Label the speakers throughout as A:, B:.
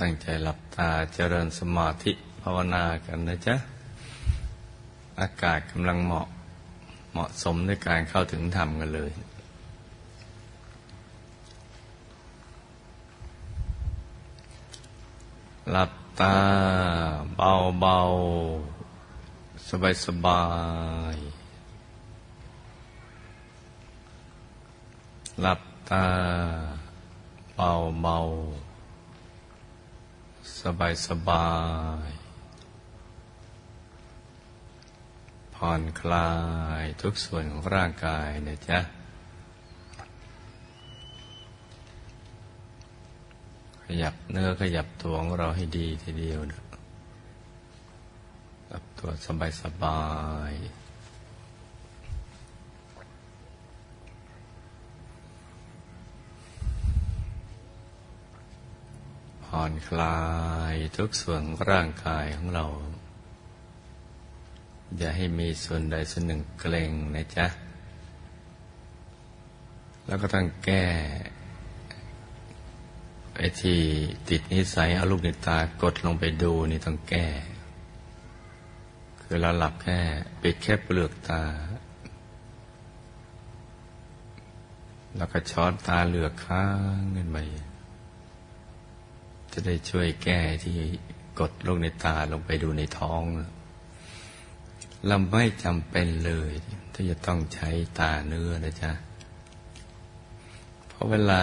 A: ตั้งใจหลับตาเจริญสมาธิภาวนากันนะจ๊ะ อากาศกำลังเหมาะเหมาะสมในการเข้าถึงธรรมกันเลย หลับตาเบาเบาสบายสบาย หลับตาเบาเบา สบายสบาย ผ่อนคลายทุกส่วนของร่างกายนะจ๊ะ ขยับเนื้อขยับตัวของเราให้ดีทีเดียวนะับตัวสบายสบาย ผ่อนคลายทุกส่วนร่างกายของเรา อย่าให้มีส่วนใดส่วนหนึ่งเกร็งนะจ๊ะ แล้วก็ต้องแก้ไอ้ที่ติดนิสัยเอาลูกในตากดลงไปดูนี่ต้องแก้ คือเราหลับแค่ปิดแค่เปลือกตา แล้วก็ช้อนตาเหลือกข้างขึ้นไป จะได้ช่วยแก้ที่กดลูกในตาลงไปดูในท้องเราไม่จำเป็นเลยที่จะต้องใช้ตาเนื้อนะจ๊ะ เพราะเวลา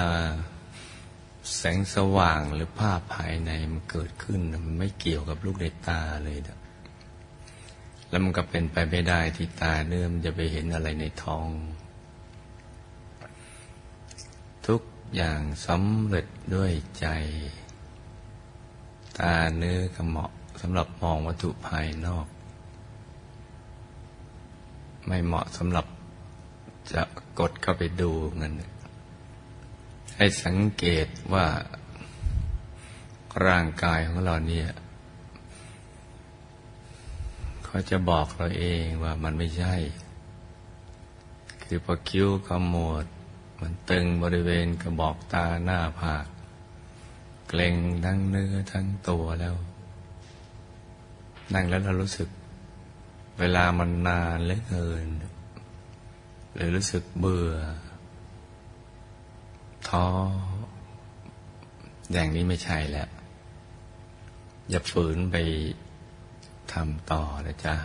A: แสงสว่างหรือภาพภายในมันเกิดขึ้น มันไม่เกี่ยวกับลูกในตาเลยนะแล้วมันก็เป็นไปไม่ได้ที่ตาเนื้อมันจะไปเห็นอะไรในท้อง ทุกอย่างสำเร็จด้วยใจ ตาเนื้อก็เหมาะสำหรับมองวัตถุภายนอก ไม่เหมาะสำหรับจะกดเข้าไปดูเงินให้สังเกตว่าร่างกายของเราเนี่ยเขาจะบอกเราเองว่ามันไม่ใช่ คือพอคิ้วขมวด มันตึงบริเวณกระบอกตาหน้าผาก เกร็งทั้งเนื้อทั้งตัวแล้ว นั่งแล้วเรารู้สึก เวลามันนานเหลือเกินหรือรู้สึกเบื่อ ท้อ อย่างนี้ไม่ใช่แล้ว อย่าฝืนไปทำต่อนะจ๊ะ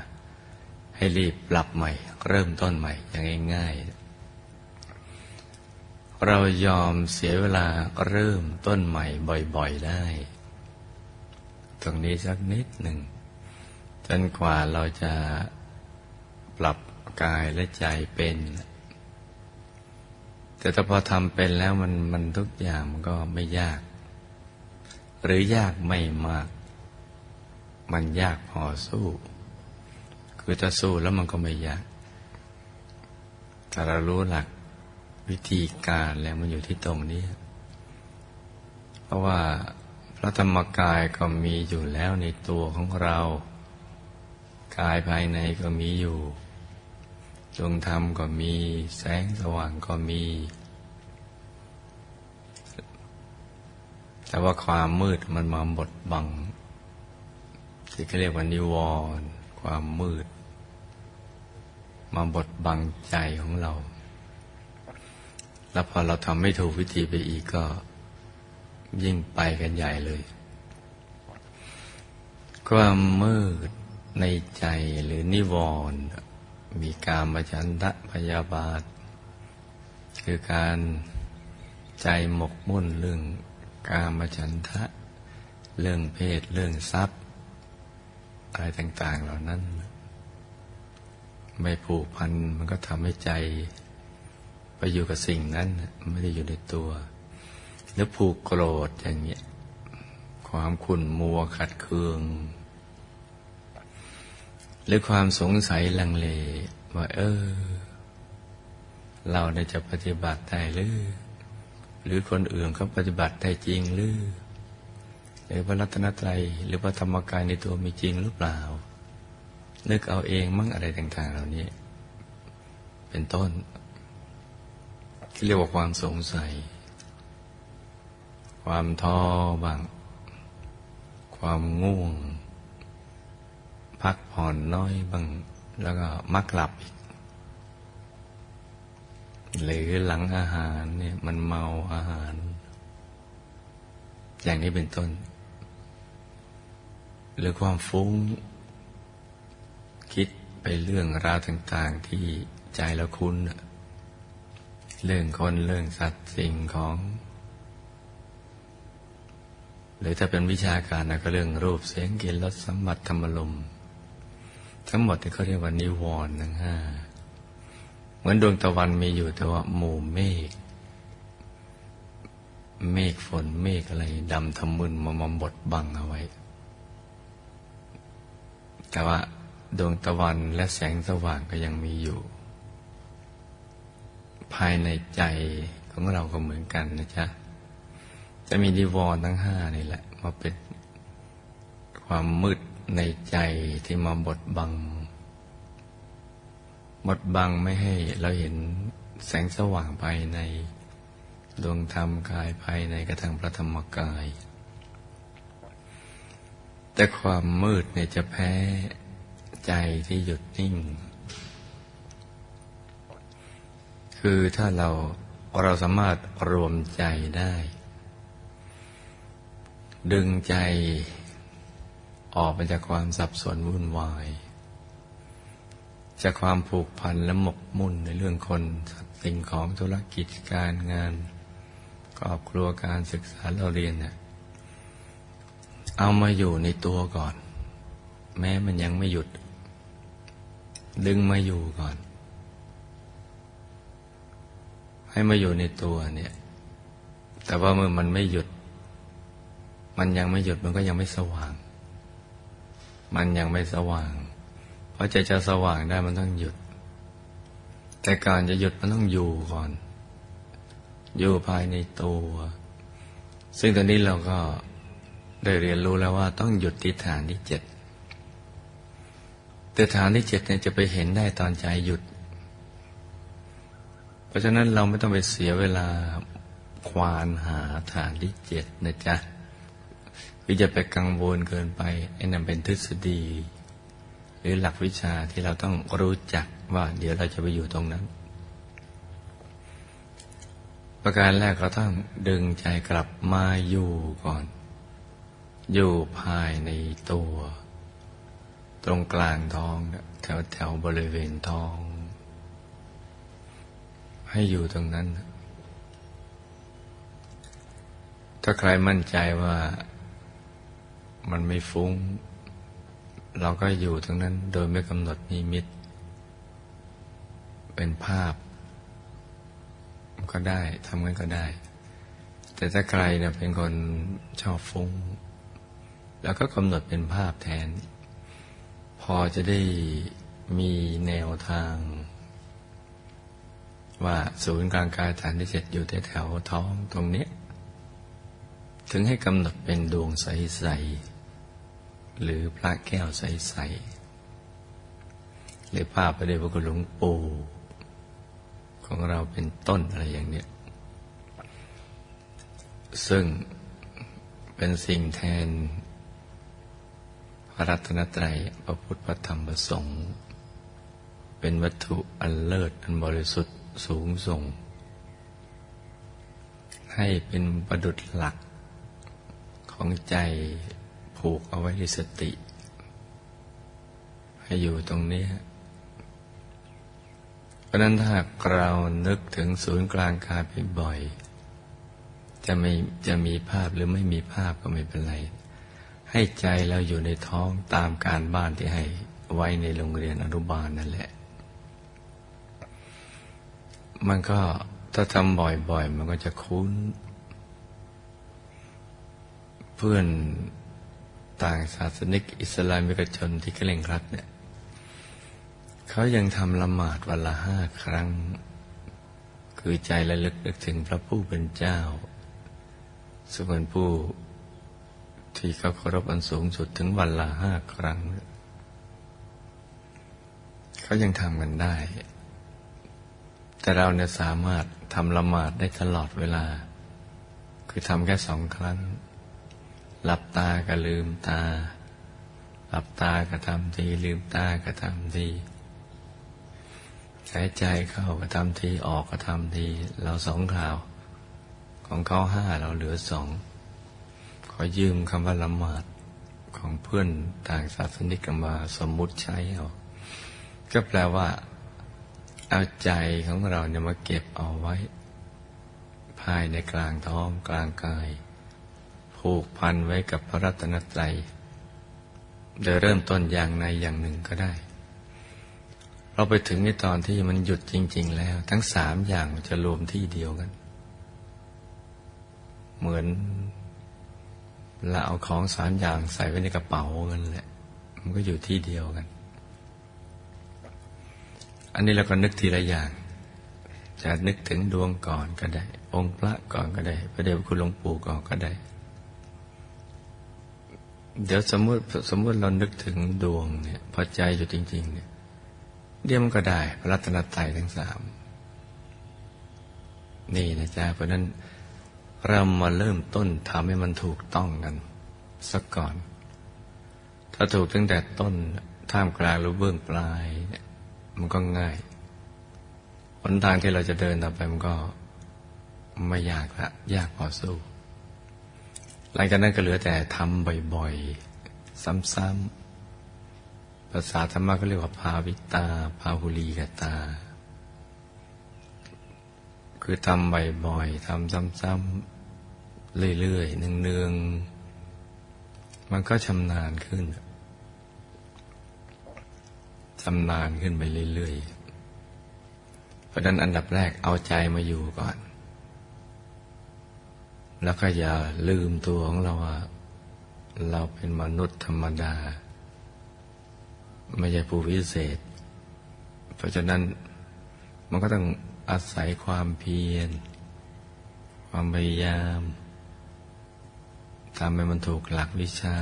A: ให้รีบปรับใหม่ เริ่มต้นใหม่ อย่างง่ายๆ เรายอมเสียเวลาเริ่มต้นใหม่บ่อย ๆได้ ตรงนี้สักนิดหนึ่งจนกว่าเราจะปรับกายและใจเป็น แต่ถ้าพอทำเป็นแล้วมันมันทุกอย่างมันก็ไม่ยาก หรือยากไม่มาก มันยากพอสู้ คือถ้าสู้แล้วมันก็ไม่ยาก แต่เรารู้หลัก วิธีการแล้วมันอยู่ที่ตรงนี้ เพราะว่าพระธรรมกายก็มีอยู่แล้วในตัวของเรา กายภายในก็มีอยู่ ดวงธรรมก็มี แสงสว่างก็มี แต่ว่าความมืดมันมาบดบัง ที่เขาเรียกว่านิวรณ์ความมืด มาบดบังใจของเรา แล้วพอเราทำไม่ถูกวิธีไปอีกก็ยิ่งไปกันใหญ่เลย ความมืดในใจหรือนิวรณ์มีการมฉันทะพยาบาท คือการใจหมกมุ่นเรื่องกามฉันทะ เรื่องเพศเรื่องทรัพย์ อะไรต่าง ๆ เหล่านั้น ไม่ผูกพันมันก็ทำให้ใจ ไปอยู่กับสิ่งนั้นไม่ได้อยู่ในตัว แล้วผูกโกรธอย่างเงี้ยความขุ่นมัวขัดเคือง หรือความสงสัยลังเล ว่า เออ เราจะปฏิบัติได้หรือ หรือคนอื่นเขาปฏิบัติได้จริงหรือหรือพระรัตนตรัยหรือพระธรรมกายในตัวมีจริงหรือเปล่า นึกเอาเองมั่งอะไรต่างๆ เหล่านี้ เป็นต้น ที่เรียกว่าความสงสัย ความท้อบ้าง ความง่วง พักผ่อนน้อยบ้าง แล้วก็มักหลับอีก หรือหลังอาหารเนี่ยมันเมาอาหาร อย่างนี้เป็นต้น หรือความฟุ้ง คิดไปเรื่องราวต่าง ๆที่ใจเราคุ้นอะ เรื่องคนเรื่องสัตว์สิ่งของ หรือถ้าเป็นวิชาการนะก็เรื่องรูปเสียงกลิ่นรสสัมผัสธรรมลมทั้งหมดที่เขาเรียกว่านิวรณ์ทั้งห้าเหมือนดวงตะวันมีอยู่แต่ว่าหมู่เมฆเมฆฝนเมฆอะไรดำทะมึนมามบดบังเอาไว้ แต่ว่าดวงตะวันและแสงสว่างก็ยังมีอยู่ ภายในใจของเราก็เหมือนกันนะจ๊ะ จะมีนิวรณ์ทั้งห้านี่แหละมาเป็นความมืดในใจที่มาบดบัง บดบังไม่ให้เราเห็นแสงสว่างภายในดวงธรรมกายภายในกระทั่งพระธรรมกาย แต่ความมืดเนี่ยจะแพ้ใจที่หยุดนิ่ง คือถ้าเราเราสามารถรวมใจได้ ดึงใจออกมาจากความสับสนวุ่นวาย จากความผูกพันและหมกมุ่นในเรื่องคนสิ่งของธุรกิจการงานครอบครัวการศึกษาเราเรียนเนี่ยเอามาอยู่ในตัวก่อน แม้มันยังไม่หยุด ดึงมาอยู่ก่อน ให้มาอยู่ในตัวเนี่ย แต่ว่าเมื่อมันไม่หยุด มันยังไม่หยุดมันก็ยังไม่สว่าง มันยังไม่สว่าง เพราะใจจะสว่างได้มันต้องหยุด แต่การจะหยุดมันต้องอยู่ก่อน อยู่ภายในตัว ซึ่งตอนนี้เราก็ได้เรียนรู้แล้วว่าต้องหยุดที่ฐานที่เจ็ดแต่ฐานที่เจ็ดเนี่ยจะไปเห็นได้ตอนใจหยุด เพราะฉะนั้นเราไม่ต้องไปเสียเวลาควานหาฐานที่เจ็ดนะจ๊ะคือจะไปกังวลเกินไปไอ้นั่นเป็นทฤษฎี หรือหลักวิชาที่เราต้องรู้จักว่า เดี๋ยวเราจะไปอยู่ตรงนั้น ประการแรกเราต้องดึงใจกลับมาอยู่ก่อน อยู่ภายในตัว ตรงกลางท้องแถวแถวบริเวณท้อง ให้อยู่ตรงนั้น ถ้าใครมั่นใจว่ามันไม่ฟุง้ง เราก็อยู่ตรงนั้นโดยไม่กำหนดนิมิต เป็นภาพ ก็ได้ทำงั้นก็ได้ แต่ถ้าใครเนี่ยเป็นคนชอบฟุง้ง แล้วก็กำหนดเป็นภาพแทน พอจะได้มีแนวทาง ว่าศูนย์กลางกายฐานที่เจ็ดอยู่แถวท้องตรงนี้ ถึงให้กำหนดเป็นดวงใส ๆ หรือพระแก้วใส ๆ หรือภาพพระเดชพระคุณหลวงปู่ของเราเป็นต้นอะไรอย่างเนี้ยซึ่งเป็นสิ่งแทนพระรัตนตรัยพระพุทธพระธรรมพระสงฆ์เป็นวัตถุอันเลิศอันบริสุทธิ์ สูงส่ง ให้เป็นประดุจหลักของใจผูกเอาไว้ในสติ ให้อยู่ตรงนี้เพราะนั้นถ้าเรานึกถึงศูนย์กลางกายไปบ่อยจะไม่จะมีภาพหรือไม่มีภาพก็ไม่เป็นไร ให้ใจเราอยู่ในท้องตามการบ้านที่ให้ไว้ในโรงเรียนอนุบาลนั่นแหละ มันก็ถ้าทำบ่อยๆ มันก็จะคุ้น เพื่อนต่างศาสนิก อิสลามิกชนที่เคร่งครัดเนี่ยเขายังทำละหมาดวันละห้าครั้ง คือใจระลึกนึกถึงพระผู้เป็นเจ้าส่วนผู้ที่เขาเคารพอันสูงสุดถึงวันละห้าครั้ง เขายังทำกันได้ แต่เราเนี่ยสามารถทำละหมาดได้ตลอดเวลา คือทำแค่สองครั้ง หลับตาก็ลืมตา หลับตาก็ทำที ลืมตาก็ทำทีหายใจเข้าก็ทำที ออกก็ทำที เราสองข่าว ของเขาห้าเราเหลือสอง ขอยืมคำว่าละหมาดของเพื่อนต่างศาสนิกมาสมมุติใช้เอาก็แปลว่า เอาใจของเราเนี่ยมาเก็บเอาไว้ ภายในกลางท้องกลางกาย ผูกพันไว้กับพระรัตนตรัยโดยเริ่มต้นอย่างในอย่างหนึ่งก็ได้ เราไปถึงในตอนที่มันหยุดจริง ๆ แล้ว ทั้งสามอย่างจะรวมที่เดียวกัน เหมือนเราเอาของสามอย่างใส่ไว้ในกระเป๋ากันแหละ มันก็อยู่ที่เดียวกัน อันนี้เราก็นึกทีละอย่าง จะนึกถึงดวงก่อนก็ได้ องค์พระก่อนก็ได้ พระเดชพระคุณหลวงปู่ก่อนก็ได้ เดี๋ยวสมมติสมมติเรานึกถึงดวงเนี่ย พอใจอยู่จริง ๆ เนี่ยเดี๋ยวมันก็ได้ พระรัตนตรัยทั้งสามนี่นะจ๊ะเพราะนั้นเรามาเริ่มต้นทำให้มันถูกต้องกันสักก่อน ถ้าถูกตั้งแต่ต้นท่ามกลางหรือเบื้องปลาย มันก็ง่ายหนทางที่เราจะเดินต่อไปมันก็ไม่ยากละ ยากพอสู้ หลังจากนั้นก็เหลือแต่ทำบ่อยๆ ซ้ำๆภาษาธรรมะก็เรียกว่าภาวิตา ภาหุลีกตา คือทำบ่อยๆทำซ้ำๆเรื่อยๆเนืองๆมันก็ชำนาญขึ้น ชำนาญขึ้นไปเรื่อยๆ เพราะนั้นอันดับแรกเอาใจมาอยู่ก่อน แล้วก็อย่าลืมตัวของเราว่า เราเป็นมนุษย์ธรรมดา ไม่ใช่ผู้วิเศษ เพราะฉะนั้นมันก็ต้องอาศัยความเพียร ความพยายามทำให้มันถูกหลักวิชา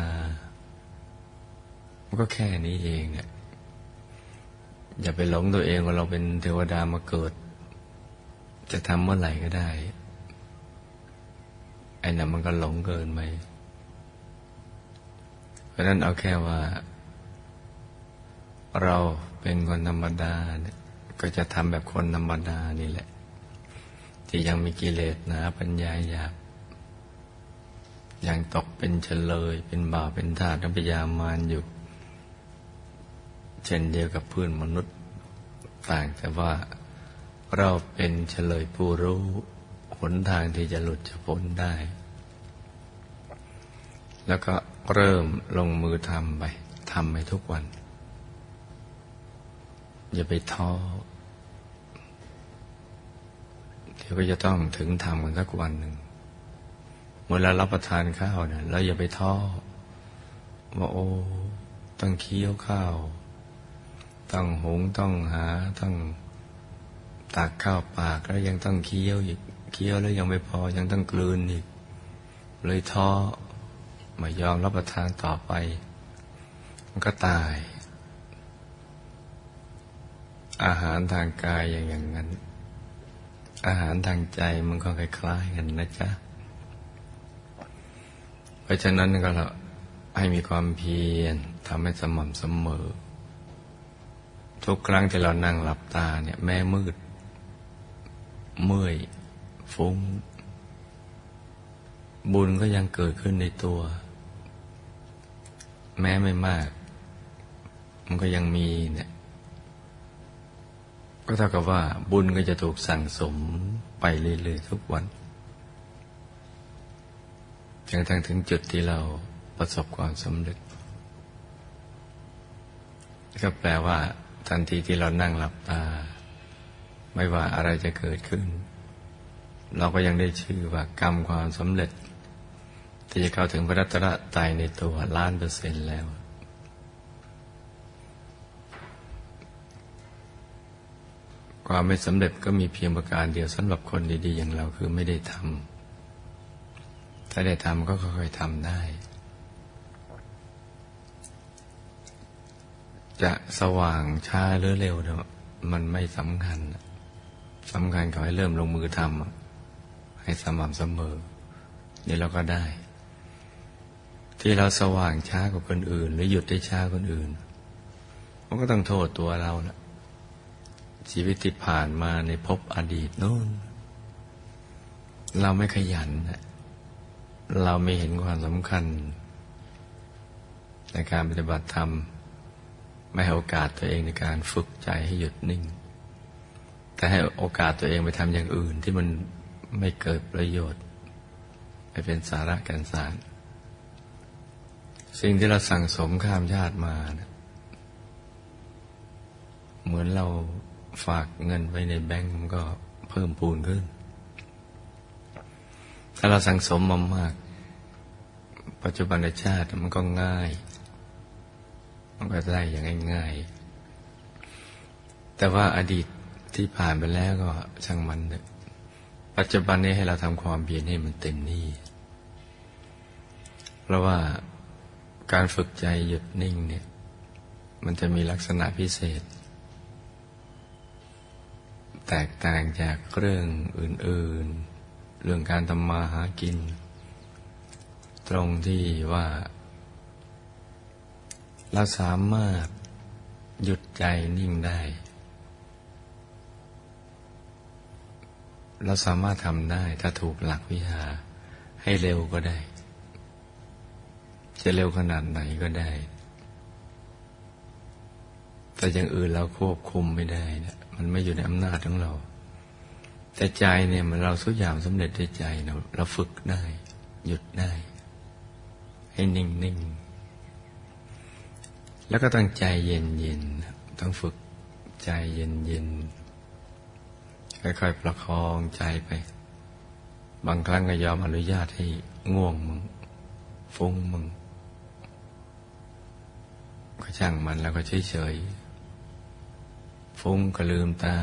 A: มันก็แค่นี้เองเนี่ย อย่าไปหลงตัวเองว่าเราเป็นเทวดามาเกิด จะทำเมื่อไหร่ก็ได้ ไอ้นั่นมันก็หลงเกินไปเพราะนั้นเอาแค่ว่า เราเป็นคนธรรมดาเนี่ยก็จะทำแบบคนธรรมดานี่แหละ ที่ยังมีกิเลสนะปัญญาหยาบยังตกเป็นเฉลย เป็นบาเป็นทาสพยามานอยู่ เช่นเดียวกับเพื่อนมนุษย์ ต่างแต่ว่าเราเป็นเฉลยผู้รู้หนทางที่จะหลุดจะพ้นได้ แล้วก็เริ่มลงมือทำไปทำไปทุกวัน อย่าไปท้อเดี๋ยวก็จะต้องถึงทำกันสักวันหนึ่งเวลารับประทานข้าวเนี่ยเราอย่าไปท้อว่าโอ้ต้องเคี้ยวข้าว ต้องหุงต้องหาต้องตักข้าวปากแล้วยังต้องเคี้ยวอีกเคี้ยวแล้วยังไม่พอยังต้องกลืนอีก เลยท้อไม่ยอมรับประทานต่อไป มันก็ตาย อาหารทางกายอย่างอย่างนั้น อาหารทางใจมันก็คล้ายๆกันนะจ๊ะ เพราะฉะนั้นก็ให้มีความเพียรทำให้สม่ำเสมอ ทุกครั้งที่เรานั่งหลับตาเนี่ยแม่มืด เมื่อยฟุ้ง บุญก็ยังเกิดขึ้นในตัว แม้ไม่มาก มันก็ยังมีเนี่ย ก็เท่ากับว่า บุญก็จะถูกสั่งสมไปเรื่อยๆทุกวันจนทั้งถึงจุดที่เราประสบความสำเร็จ ก็แปลว่า ทันทีที่เรานั่งหลับตา ไม่ว่าอะไรจะเกิดขึ้น เราก็ยังได้ชื่อว่ากรรมความสำเร็จ ที่จะเข้าถึงพระรัตนตรัยในตัวล้านเปอร์เซ็นต์แล้ว ความไม่สำเร็จก็มีเพียงประการเดียวสำหรับคนดี ๆ อย่างเราคือไม่ได้ทำถ้าได้ทำก็ค่อยๆทำได้ จะสว่างช้าหรือเร็วเนี่ยมันไม่สำคัญสำคัญขอให้เริ่มลงมือทำให้สม่ำเสมอเดี๋ยวเราก็ได้ ที่เราสว่างช้ากว่าคนอื่น หรือหยุดได้ช้ากว่าคนอื่นมันก็ต้องโทษตัวเราละชีวิตที่ผ่านมาในภพอดีตนู่นเราไม่ขยัน เราไม่เห็นความสำคัญ ในการปฏิบัติธรรม ไม่ให้โอกาสตัวเองในการฝึกใจให้หยุดนิ่ง แต่ให้โอกาสตัวเองไปทำอย่างอื่นที่มันไม่เกิดประโยชน์ไม่เป็นสาระกันสาร สิ่งที่เราสั่งสมข้ามชาติมานะเหมือนเราฝากเงินไว้ในแบงก์มันก็เพิ่มปูนขึ้น ถ้าเราสั่งสมมามาก ปัจจุบันชาติมันก็ง่าย มันก็ได้อย่างง่ายๆ แต่ว่าอดีตที่ผ่านไปแล้วก็ช่างมันเถอะปัจจุบันนี้ให้เราทำความเพียรให้มันเต็มที่ เพราะว่าการฝึกใจหยุดนิ่งเนี่ย มันจะมีลักษณะพิเศษ แตกต่างจากเรื่องอื่น ๆ เรื่องการทำมาหากิน ตรงที่ว่า เราสามารถหยุดใจนิ่งได้ เราสามารถทำได้ถ้าถูกหลักวิชาให้เร็วก็ได้ จะเร็วขนาดไหนก็ได้ แต่อย่างอื่นเราควบคุมไม่ได้นะมันไม่อยู่ในอำนาจของเรา แต่ใจเนี่ยมันเราทุกอย่างสำเร็จด้วยใจเราเราฝึกได้ หยุดได้ ให้นิ่งนิ่ง แล้วก็ต้องใจเย็นเย็นต้องฝึกใจเย็นเย็นค่อยๆประคองใจไป บางครั้งก็ยอมอนุญาตให้ง่วงมึงฟุ้งมึงก็ช่างมันแล้วก็เฉยๆฟุ้งก็ลืมตา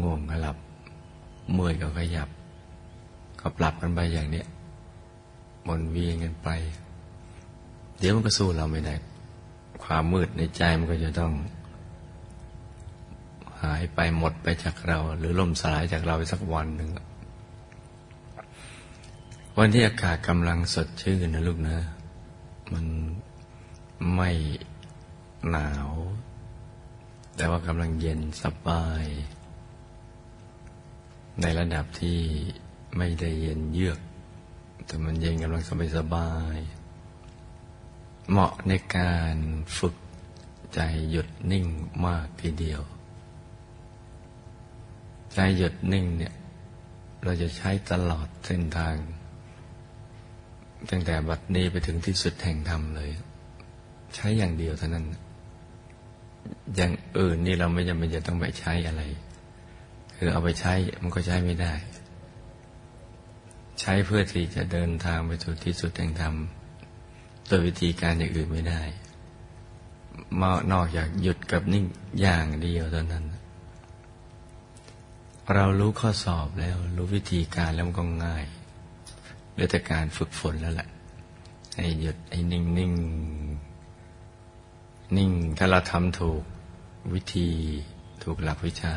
A: ง่วงก็หลับ เมื่อยก็ขยับ ก็ปรับกันไปอย่างเนี้ยบนเวียนกันไป เดี๋ยวมันก็สู้เราไม่ได้ ความมืดในใจมันก็จะต้อง หายไปหมดไปจากเรา หรือล่มสลายจากเราไปสักวันหนึ่งวันที่อากาศกำลังสดชื่นนะลูกนะ มันไม่หนาว แต่ว่ากำลังเย็นสบาย ในระดับที่ไม่ได้เย็นเยือก แต่มันเย็นกำลังสบายสบาย เหมาะในการฝึกใจหยุดนิ่งมากทีเดียว ใจหยุดนิ่งเนี่ย เราจะใช้ตลอดเส้นทาง ตั้งแต่บัดนี้ไปถึงที่สุดแห่งธรรมเลย ใช้อย่างเดียวเท่านั้น อย่างอื่นนี่เราไม่จำเป็นจะต้องไปใช้อะไร คือเอาไปใช้มันก็ใช้ไม่ได้ ใช้เพื่อที่จะเดินทางไปสู่ที่สุดแห่งธรรม โดยวิธีการอย่างอื่นไม่ได้มานอกจากหยุดกับนิ่งอย่างเดียวเท่านั้น เรารู้ข้อสอบแล้วรู้วิธีการแล้วมันก็ง่ายเหลือแต่การฝึกฝนแล้วแหละให้หยุดให้นิ่งนิ่งนิ่งถ้าเราทำถูกวิธีถูกหลักวิชา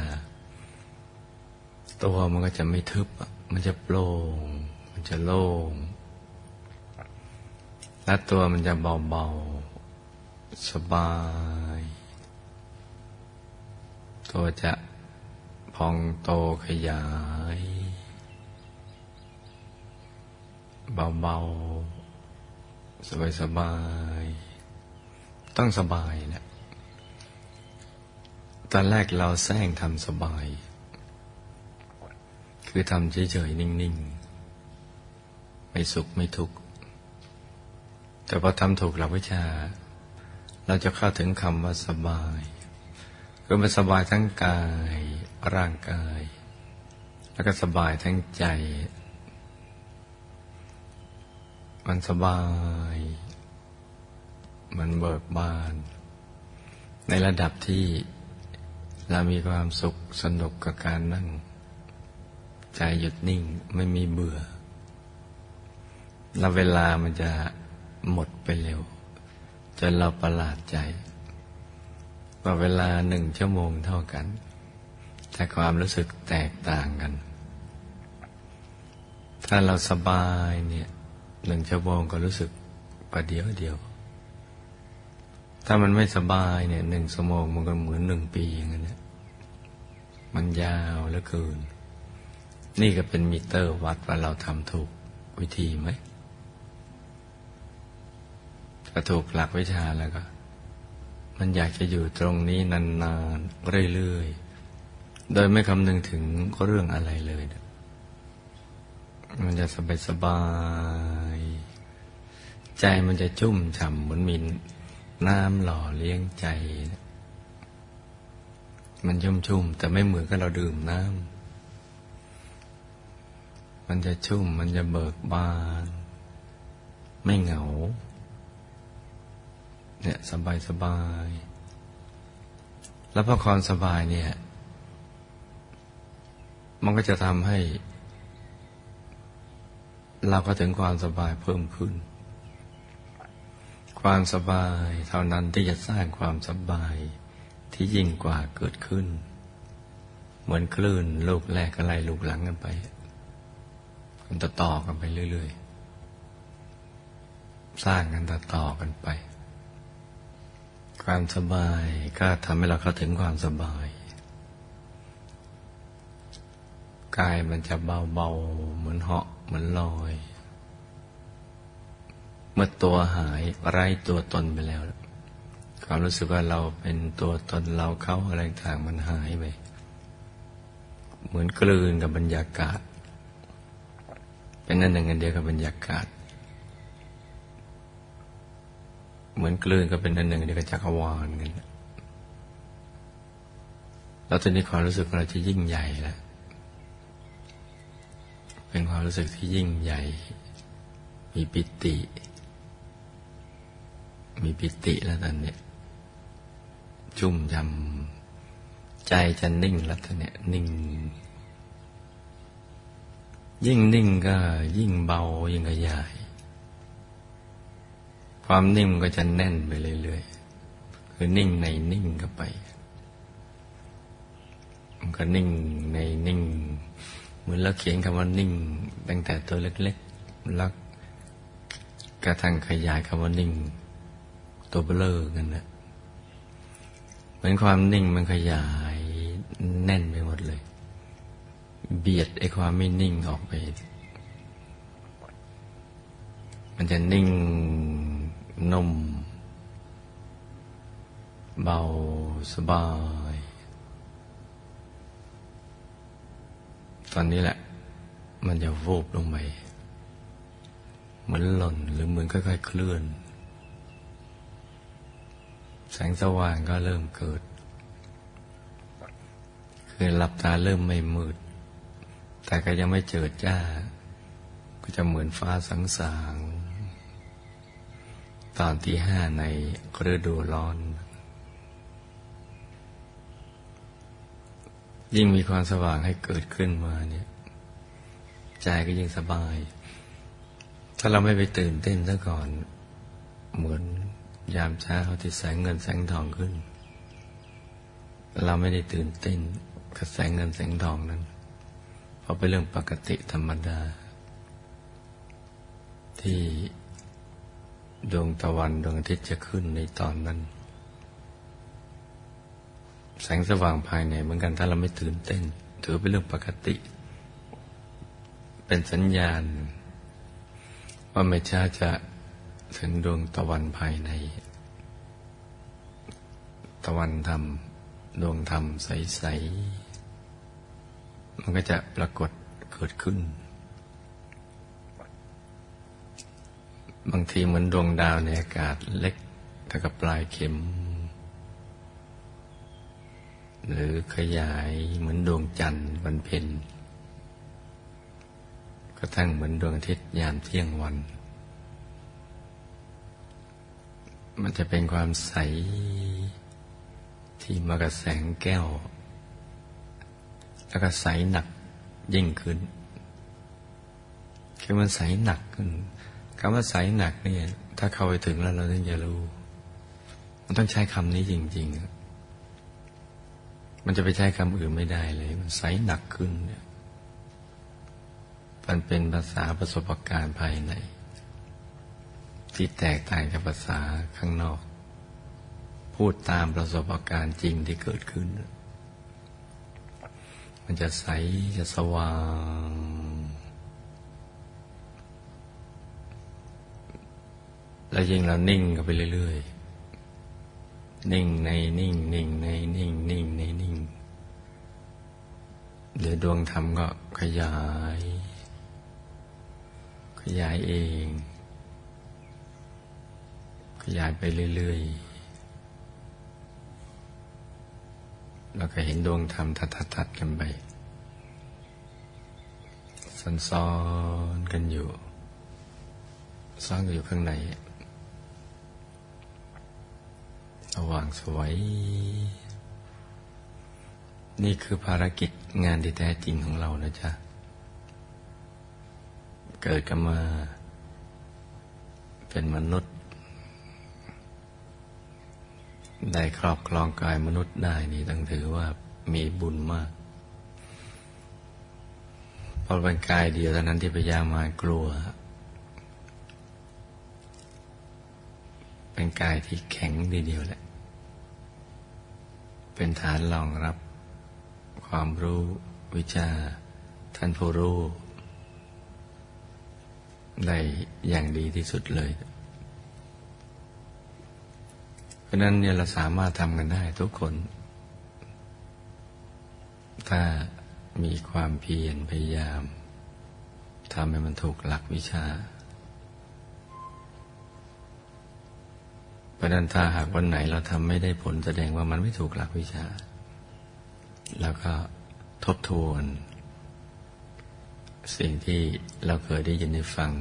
A: ตัวมันก็จะไม่ทึบ มันจะโปร่ง มันจะโล่ง และตัวมันจะเบาๆ สบาย ตัวจะพองโตขยาย เบาๆ สบายๆต้องสบายนะตอนแรกเราแซงทำสบาย คือทำเฉยๆ นิ่ง ๆ ไม่สุขไม่ทุกข์ แต่พอทำถูกหลักวิชา เราจะเข้าถึงคำว่าสบาย คือมันสบายทั้งกายร่างกาย แล้วก็สบายทั้งใจ มันสบาย มันเบิกบาน ในระดับที่เรามีความสุขสนุกกับการนั่ง ใจหยุดนิ่งไม่มีเบื่อ แล้วเวลามันจะ หมดไปเร็ว จนเราประหลาดใจ ว่าเวลาหนึ่งชั่วโมงเท่ากัน แต่ความรู้สึกแตกต่างกัน ถ้าเราสบายเนี่ยหนึ่งชั่วโมงก็รู้สึกประเดี๋ยวเดียว ถ้ามันไม่สบายเนี่ยหนึ่งสมงมันก็เหมือนหนึ่งปีอย่างนั้นเนี่ยมันยาวเหลือเกิน นี่ก็เป็นมิเตอร์วัดว่าเราทำถูกวิธีไหม ถ้าถูกหลักวิชาแล้วก็ มันอยากจะอยู่ตรงนี้นานๆเรื่อยๆ โดยไม่คำนึงถึงเรื่องอะไรเลย มันจะสบายสบายใจมันจะชุ่มฉ่ำเหมือนมีน้ำหล่อเลี้ยงใจ มันชุ่มชุ่มแต่ไม่เหมือนกับเราดื่มน้ำมันจะชุ่มมันจะเบิกบาน ไม่เหงา เนี่ยสบายสบาย แล้วพอความสบายเนี่ย มันก็จะทำให้ เราก็ถึงความสบายเพิ่มขึ้น ความสบายเท่านั้นที่จะสร้างความสบายที่ยิ่งกว่าเกิดขึ้น เหมือนคลื่นลูกแรกอะไรลูกหลังกันไปมันต่อต่อกันไปเรื่อย ๆ สร้างกันต่อต่อกันไป ความสบายก็ทำให้เราเข้าถึงความสบาย กายมันจะเบาๆ เหมือนเหาะเหมือนลอย เมื่อตัวหายไร้ตัวตนไปแล้ว ความรู้สึกว่าเราเป็นตัวตนเราเข้าอะไรต่างมันหายไป เหมือนกลืนกับบรรยากาศ เป็นนั่นหนึ่งอันเดียวกับบรรยากาศ เหมือนกลืนก็เป็นนั่นหนึ่งเดียวกับจักรวาลกันแล้วตอนนี้ความรู้สึกของเราจะยิ่งใหญ่แล้วเป็นความรู้สึกที่ยิ่งใหญ่ มีปิติ มีปิติแล้วตอนนี้ชุ่มยำใจจะนิ่งแล้วตอนนี้นิ่ง ยิ่งนิ่งก็ยิ่งเบายิ่งขยาย ความนิ่งก็จะแน่นไปเรื่อยๆ คือนิ่งในนิ่งก็ไป มันก็นิ่งในนิ่ง เหมือนเราเขียนคำว่านิ่ง ตั้งแต่ตัวเล็กๆ แล้วกระทั่งขยายคำว่านิ่ง ตัวเบลอกันนะเหมือนความนิ่งมันขยายแน่นไปหมดเลย เบียดไอ้ความไม่นิ่งออกไป มันจะนิ่ง นุ่ม เบาสบาย ตอนนี้แหละ มันจะวูบลงไปเหมือนหล่นหรือเหมือนค่อยๆเคลื่อน แสงสว่างก็เริ่มเกิด คือหลับตาเริ่มไม่มืด แต่ก็ยังไม่เจิดจ้า ก็จะเหมือนฟ้าสังสาง ตอนที่ห้าในฤดูร้อน ยิ่งมีความสว่างให้เกิดขึ้นมาเนี่ยใจก็ยิ่งสบาย ถ้าเราไม่ไปตื่นเต้นซะก่อน เหมือนยามเช้าที่แสงเงินแสงทองขึ้น เราไม่ได้ตื่นเต้นกับแสงเงินแสงทองนั้น เพราะเป็นเรื่องปกติธรรมดา ที่ ดวงตะวันดวงอาทิตย์จะขึ้นในตอนนั้น แสงสว่างภายในเหมือนกันถ้าเราไม่ตื่นเต้น ถือเป็นเรื่องปกติ เป็นสัญญาณ ว่าไม่ช้าจะถึงดวงตะวันภายใน ตะวันธรรม ดวงธรรมใส ๆ มันก็จะปรากฏเกิดขึ้น บางทีเหมือนดวงดาวในอากาศเล็กเท่ากับปลายเข็ม หรือขยายเหมือนดวงจันทร์วันเพ็ญก็ทั้งเหมือนดวงอาทิตย์ยามเที่ยงวัน มันจะเป็นความใสที่มากับแสงแก้ว แล้วก็ใสหนักยิ่งขึ้น คือมันใสหนักขึ้น คำว่าใสหนักเนี่ย ถ้าเข้าไปถึงแล้วเราถึงจะรู้ มันต้องใช้คำนี้จริง ๆ มันจะไปใช้คำอื่นไม่ได้เลย มันใสหนักขึ้นเนี่ยมันเป็นภาษาประสบการณ์ภายใน ที่แตกต่างจากภาษาข้างนอก พูดตามประสบการณ์จริงที่เกิดขึ้น มันจะใสจะสว่าง แล้วยิ่งเรานิ่งกันไปเรื่อยๆ นิ่งในนิ่งนิ่งในนิ่งนิ่งในนิ่งเดี๋ยวดวงธรรมก็ขยาย ขยายเอง ขยายไปเรื่อยๆ เราก็เห็นดวงธรรมทัดๆกันไปซ้อนๆกันอยู่ ซ้อนกันอยู่ข้างใน สว่างสวย นี่คือภารกิจงานที่แท้จริงของเรานะจ๊ะ เกิดกันมาเป็นมนุษย์ ได้ครอบครองกายมนุษย์ได้นี่ต้องถือว่ามีบุญมากเพราะเป็นกายเดียวเท่านั้นที่พยามารกลัว เป็นกายที่แข็งเดียวแหละ เป็นฐานรองรับ ความรู้วิชา ท่านผู้รู้ได้อย่างดีที่สุดเลย เพราะนั้นเนี่ยเราสามารถทำกันได้ทุกคน ถ้ามีความเพียรพยายามทำให้มันถูกหลักวิชา ราะนั้นถ้าหากวันไหนเราทำไม่ได้ผลแสดงว่ามันไม่ถูกหลักวิชา แล้วก็ทบทวน สิ่งที่เราเคยได้ยินได้ฟัง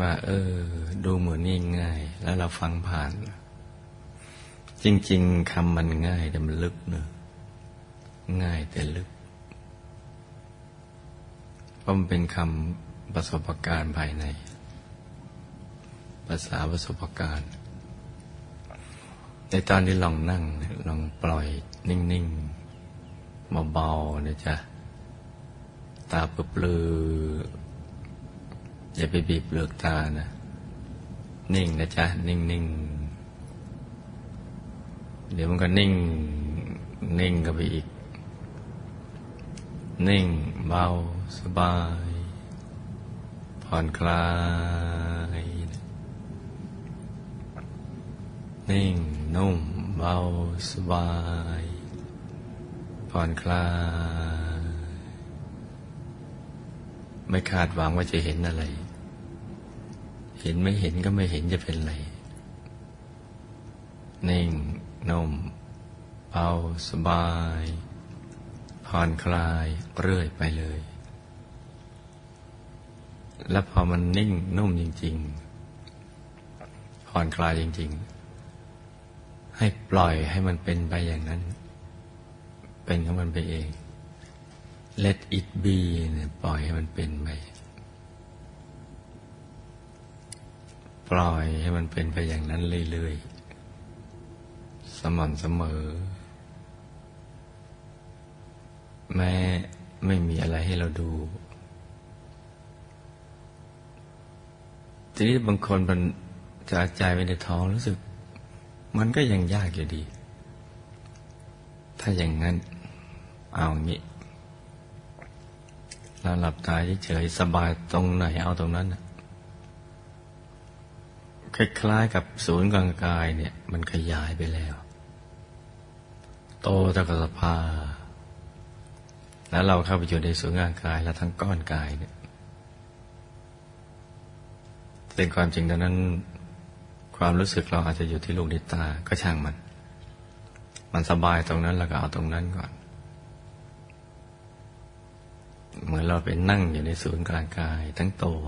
A: ว่า เออ ดูเหมือนง่ายๆแล้วเราฟังผ่าน จริง ๆคำมันง่ายแต่มันลึกเนอะง่ายแต่ลึกเพราะมันเป็นคำประสบการณ์ภายใน ภาษาประสบการณ์ในตอนที่ลองนั่งลองปล่อยนิ่งๆเบาๆนะจ๊ะ ตาเปลืออย่าไปบีบเปลือกตานะ นิ่งนะจ๊ะ นิ่งๆ เดี๋ยวมันก็นิ่ง นิ่งก็ไปอีก นิ่งเบาสบาย ผ่อนคลาย นิ่งนุ่มเบาสบาย ผ่อนคลาย ไม่คาดหวังว่าจะเห็นอะไร เห็นไม่เห็นก็ไม่เห็นจะเป็นไร นิ่งนุ่มเบาสบาย ผ่อนคลายเรื่อยไปเลย แล้วพอมันนิ่งนุ่มจริง ๆ ผ่อนคลายจริง ๆ ให้ปล่อยให้มันเป็นไปอย่างนั้น เป็นของมันไปเอง let it be เนี่ยปล่อยให้มันเป็นไป ปล่อยให้มันเป็นไปอย่างนั้นเรื่อยๆ สม่ำเสมอ แม้ไม่มีอะไรให้เราดู ทีนี้บางคนมันจะใจไว้ในท้องรู้สึก มันก็ยังยากอยู่ดี ถ้าอย่างนั้นเอางี้เราหลับตาเฉยๆสบายตรงไหนเอาตรงนั้นคล้ายๆกับศูนย์กลางกายเนี่ย มันขยายไปแล้ว โตเท่ากับสภา แล้วเราเข้าไปอยู่ในศูนย์กลางกาย แล้วทั้งก้อนกายเนี่ยเป็นความจริงดังนั้น ความรู้สึกเราอาจจะอยู่ที่ลูกในตาก็ช่างมัน มันสบายตรงนั้นเราก็เอาตรงนั้นก่อน เหมือนเราไปนั่งอยู่ในศูนย์กลางกายทั้งตัว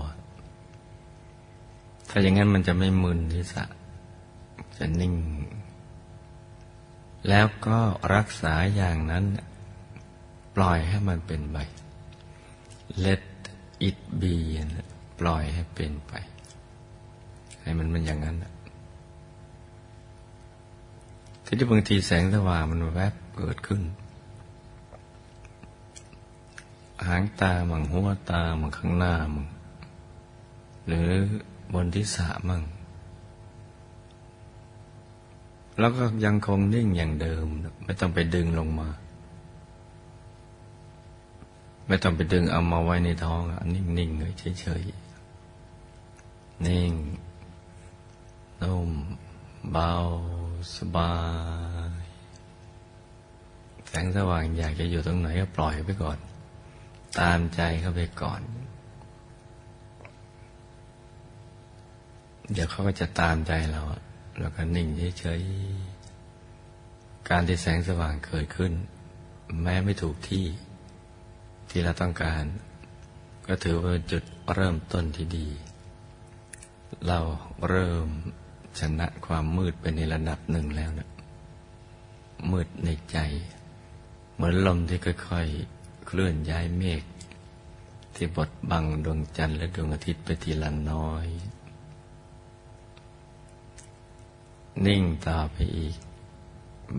A: ถ้าอย่างนั้นมันจะไม่มึนที่สะจะนิ่ง แล้วก็รักษาอย่างนั้น ปล่อยให้มันเป็นไป let it be ปล่อยให้เป็นไป ให้มันมันอย่างนั้น ทีนี้บางทีแสงสว่างมันแวบเกิดขึ้น หางตามังหัวตามังข้างหน้ามังหรือบนทิศะมั่งแล้วก็ยังคงนิ่งอย่างเดิม ไม่ต้องไปดึงลงมา ไม่ต้องไปดึงเอามาไว้ในท้องนิ่งๆเลยเฉยๆนิ่งนุ่มเบา สบาย แสงสว่างอยากจะอยู่ตรงไหนก็ปล่อยไปก่อน ตามใจเข้าไปก่อน เดี๋ยวเขาก็จะตามใจเราแล้วก็นิ่งเฉยๆการที่แสงสว่างเกิดขึ้น แม้ไม่ถูกที่ที่เราต้องการ ก็ถือว่าจุดเริ่มต้นที่ดี เราเริ่ม ชนะความมืดไปในระดับหนึ่งแล้วนะมืดในใจ เหมือนลมที่ค่อยๆ เคลื่อนย้ายเมฆที่บดบังดวงจันทร์และดวงอาทิตย์ไปทีละน้อย นิ่งต่อไปอีก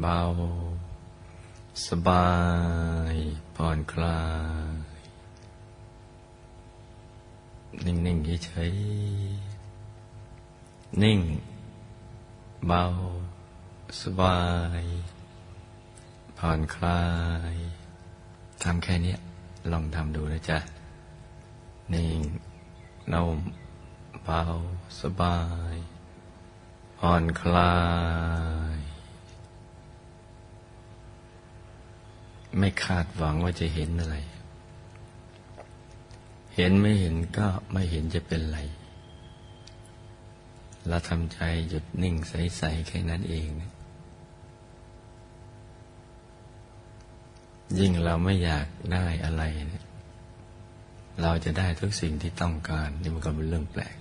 A: เบา สบายผ่อนคลาย นิ่งๆเฉยๆนิ่ง เบา สบาย ผ่อนคลายทำแค่นี้ลองทำดูนะจ๊ะ นิ่งนุ่มเบา สบาย ผ่อนคลาย ไม่คาดหวังว่าจะเห็นอะไร เห็นไม่เห็นก็ไม่เห็นจะเป็นไร เราทำใจหยุดนิ่งใส ๆ แค่นั้นเอง ยิ่งเราไม่อยากได้อะไรเนี่ยเราจะได้ทุกสิ่งที่ต้องการ นี่มันก็เป็นเรื่องแปลก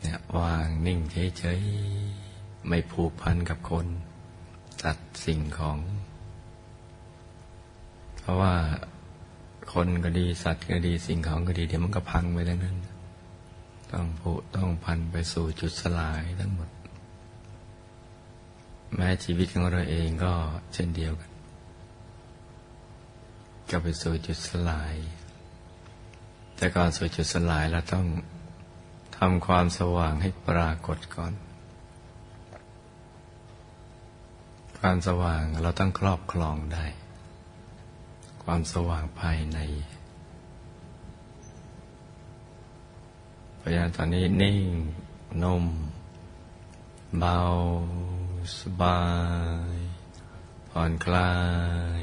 A: เนี่ยวางนิ่งเฉยๆไม่ผูกพันกับคนตัดสิ่งของ เพราะว่าคนก็ดีสัตว์ก็ดีสิ่งของก็ดี เดี๋ยวมันก็พังไปทั้งนั้น ต้องผูต้องพันไปสู่จุดสลายทั้งหมด แม้ชีวิตของเราเองก็เช่นเดียวกันก็ไปสู่จุดสลาย แต่ก่อนสู่จุดสลายเราต้องทำความสว่างให้ปรากฏก่อน ความสว่างเราต้องครอบครองได้ ความสว่างภายใน พราะฉะนั้นตอนนี้นิ่งนุ่มเบา สบาย ผ่อนคลาย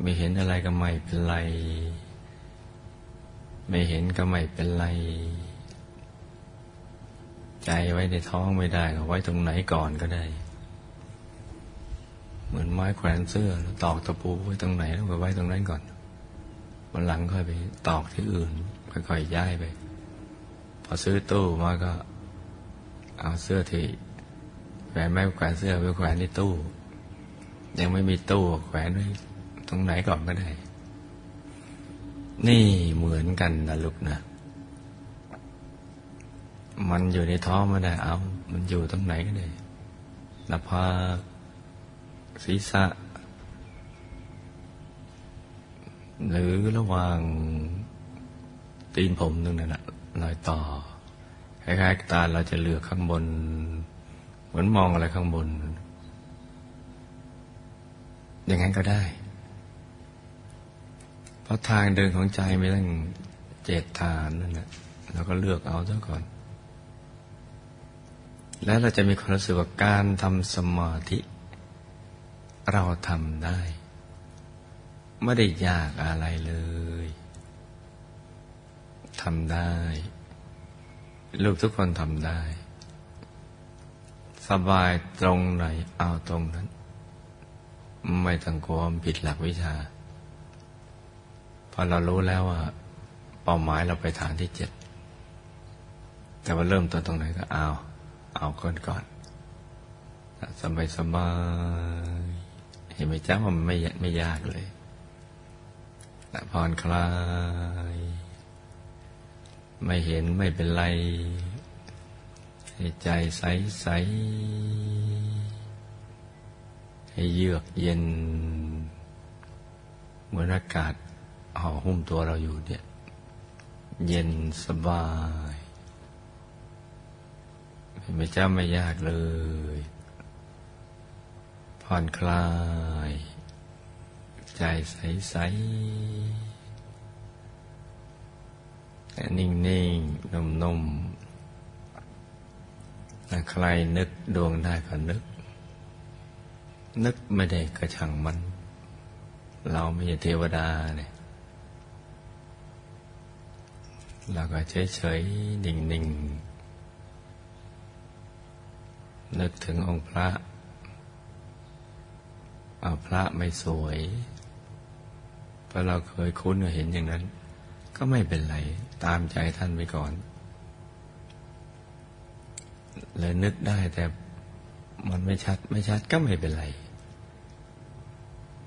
A: ไม่เห็นอะไรก็ไม่เป็นไร ไม่เห็นก็ไม่เป็นไร ใจไว้ในท้องไม่ได้ก็ไว้ตรงไหนก่อนก็ได้ เหมือนไม้แขวนเสื้อตอกตะปูไว้ตรงไหนแล้วก็ไว้ตรงนั้นก่อนวันหลังค่อยไปตอกที่อื่นค่อยๆย้ายไป พอซื้อตู้มาก็ เอาเสื้อที่แขวนไม่แขวนเสื้อไปแขวนในตู้ ยังไม่มีตู้แขวนไว้ตรงไหนก่อนก็ได้ นี่เหมือนกันนะลูกนะ มันอยู่ในท้องไม่ได้เอา มันอยู่ตรงไหนก็ได้หน้าผากศีรษะ หรือระหว่างตีนผมตรงนั้นแหละ รอยต่อคล้ายๆตาเราจะเลือกข้างบน เหมือนมองอะไรข้างบน อย่างนั้นก็ได้ เพราะทางเดินของใจไม่ต้องเจตฐานนั่นแหละเราก็เลือกเอาซะก่อน แล้วเราจะมีความรู้สึกว่าการทำสมาธิ เราทำได้ ไม่ได้ยากอะไรเลย ทำได้ ลูกทุกคนทำได้ สบายตรงไหนเอาตรงนั้น ไม่ต้องกลัวผิดหลักวิชา พอเรารู้แล้วว่า เป้าหมายเราไปทางที่เจ็ด แต่ว่าเริ่มต้นตรงไหนก็เอา เอาก่อนก่อนสบายสบายเห็นไหมจ้าว่ามันไม่ไม่ยากเลยผ่อนคลาย ไม่เห็นไม่เป็นไร ให้ใจใสใสให้เยือกเย็น เหมือนอากาศห่อหุ้มตัวเราอยู่เนี่ย เย็นสบายไม่จ้าไม่ยากเลย ผ่อนคลาย ใจใสใส นิ่งนิ่งนุ่มนุ่ใครนึกดวงได้ก็นึก นึกไม่ได้กระชังมัน เราไม่ใช่เทวดาเนี่ยเราก็เฉยเฉยนิ่งๆ นึกถึงองค์พระเอาพระไม่สวยเพราะเราเคยคุ้นเห็นอย่างนั้น ก็ไม่เป็นไร ตามใจท่านไปก่อน เลยนึกได้แต่มันไม่ชัด ไม่ชัดก็ไม่เป็นไร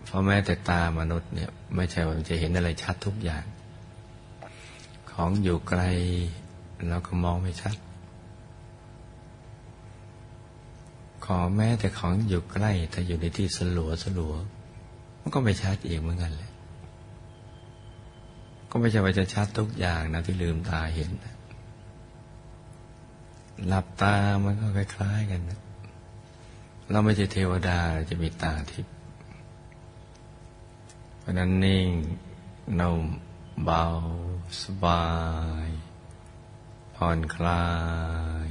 A: เพราะแม้แต่ตามนุษย์เนี่ย ไม่ใช่ว่าจะเห็นอะไรชัดทุกอย่าง ของอยู่ไกลเราก็มองไม่ชัด ขอแม้แต่ของอยู่ใกล้ ถ้าอยู่ในที่สลัวสลัวมันก็ไม่ชัดเองเหมือนกันเลย ก็ไม่ใช่ว่าจะชัดทุกอย่างนะที่ลืมตาเห็น หลับตามันก็คล้ายๆกันนะเราไม่ใช่เทวดาจะมีตาทิพย์เพราะนั้นนิ่งนุ่มเบา สบาย ผ่อนคลาย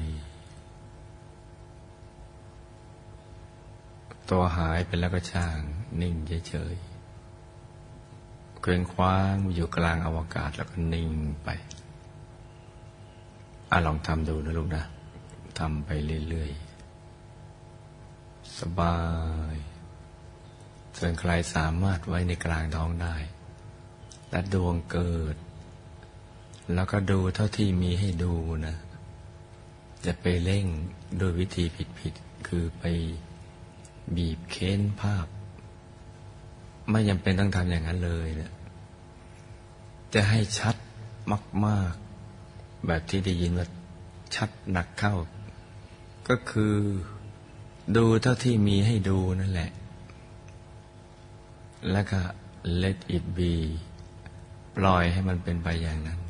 A: ตัวหายไปแล้วก็ช่าง นิ่งเฉย เคลื่อนคว้างอยู่กลางอวกาศแล้วก็นิ่งไปอะลองทำดูนะลูกนะทำไปเรื่อยๆ สบายส่วนใครสามารถไว้ในกลางท้องได้ และดวงเกิด แล้วก็ดูเท่าที่มีให้ดูนะ จะไปเร่งโดยวิธีผิดๆ คือไปบีบเค้นภาพ ไม่จำเป็นต้องทำอย่างนั้นเลยเนี่ยจะให้ชัดมาก ๆ แบบที่ได้ยินว่าชัดหนักเข้า ก็คือดูเท่าที่มีให้ดูนั่นแหละ แล้วก็ let it be ปล่อยให้มันเป็นไปอย่างนั้น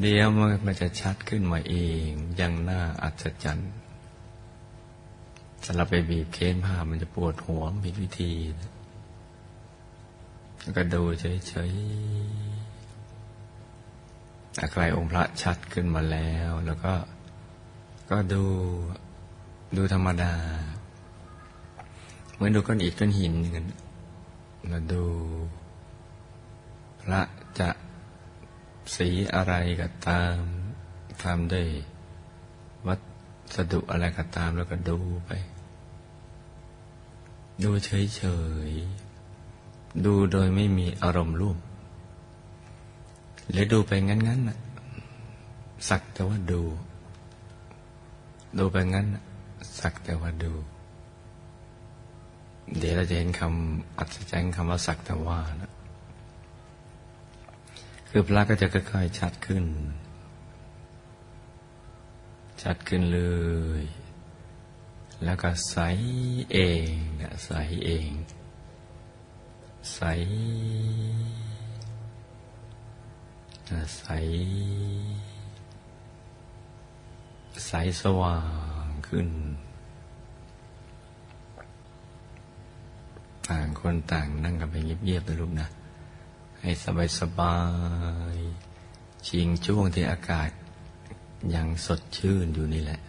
A: เดี๋ยวมันจะชัดขึ้นมาเอง อย่างน่าอัศจรรย์ ถ้าเราไปบีบเค้นผ้ามันจะปวดหัวผิดวิธีแล้วก็ดูเฉยๆแต่ใครองค์พระชัดขึ้นมาแล้ว แล้วก็ก็ดูดูธรรมดา เหมือนดูก้อนอิฐก้อนหินอย่างนั้นแล้วดูพระจะสีอะไรก็ตามทำได้วัสดุอะไรก็ตามแล้วก็ดูไป ดูเฉยๆ ดูโดยไม่มีอารมณ์ร่วม หรือดูไปงั้นๆน่ะสักแต่ว่าดู ดูไปงั้น สักแต่ว่าดู เดี๋ยวเราจะเห็นคำอัศจรรย์คำว่าสักแต่ว่านะคือพระก็จะค่อยๆชัดขึ้น ชัดขึ้นเลย แล้วก็ใสเองนะใสเองใสใสใสสว่างขึ้น ต่างคนต่างนั่งกันไปเงียบๆนะลูกนะ ให้สบายๆชิงช่วงที่อากาศยังสดชื่นอยู่นี่แหละ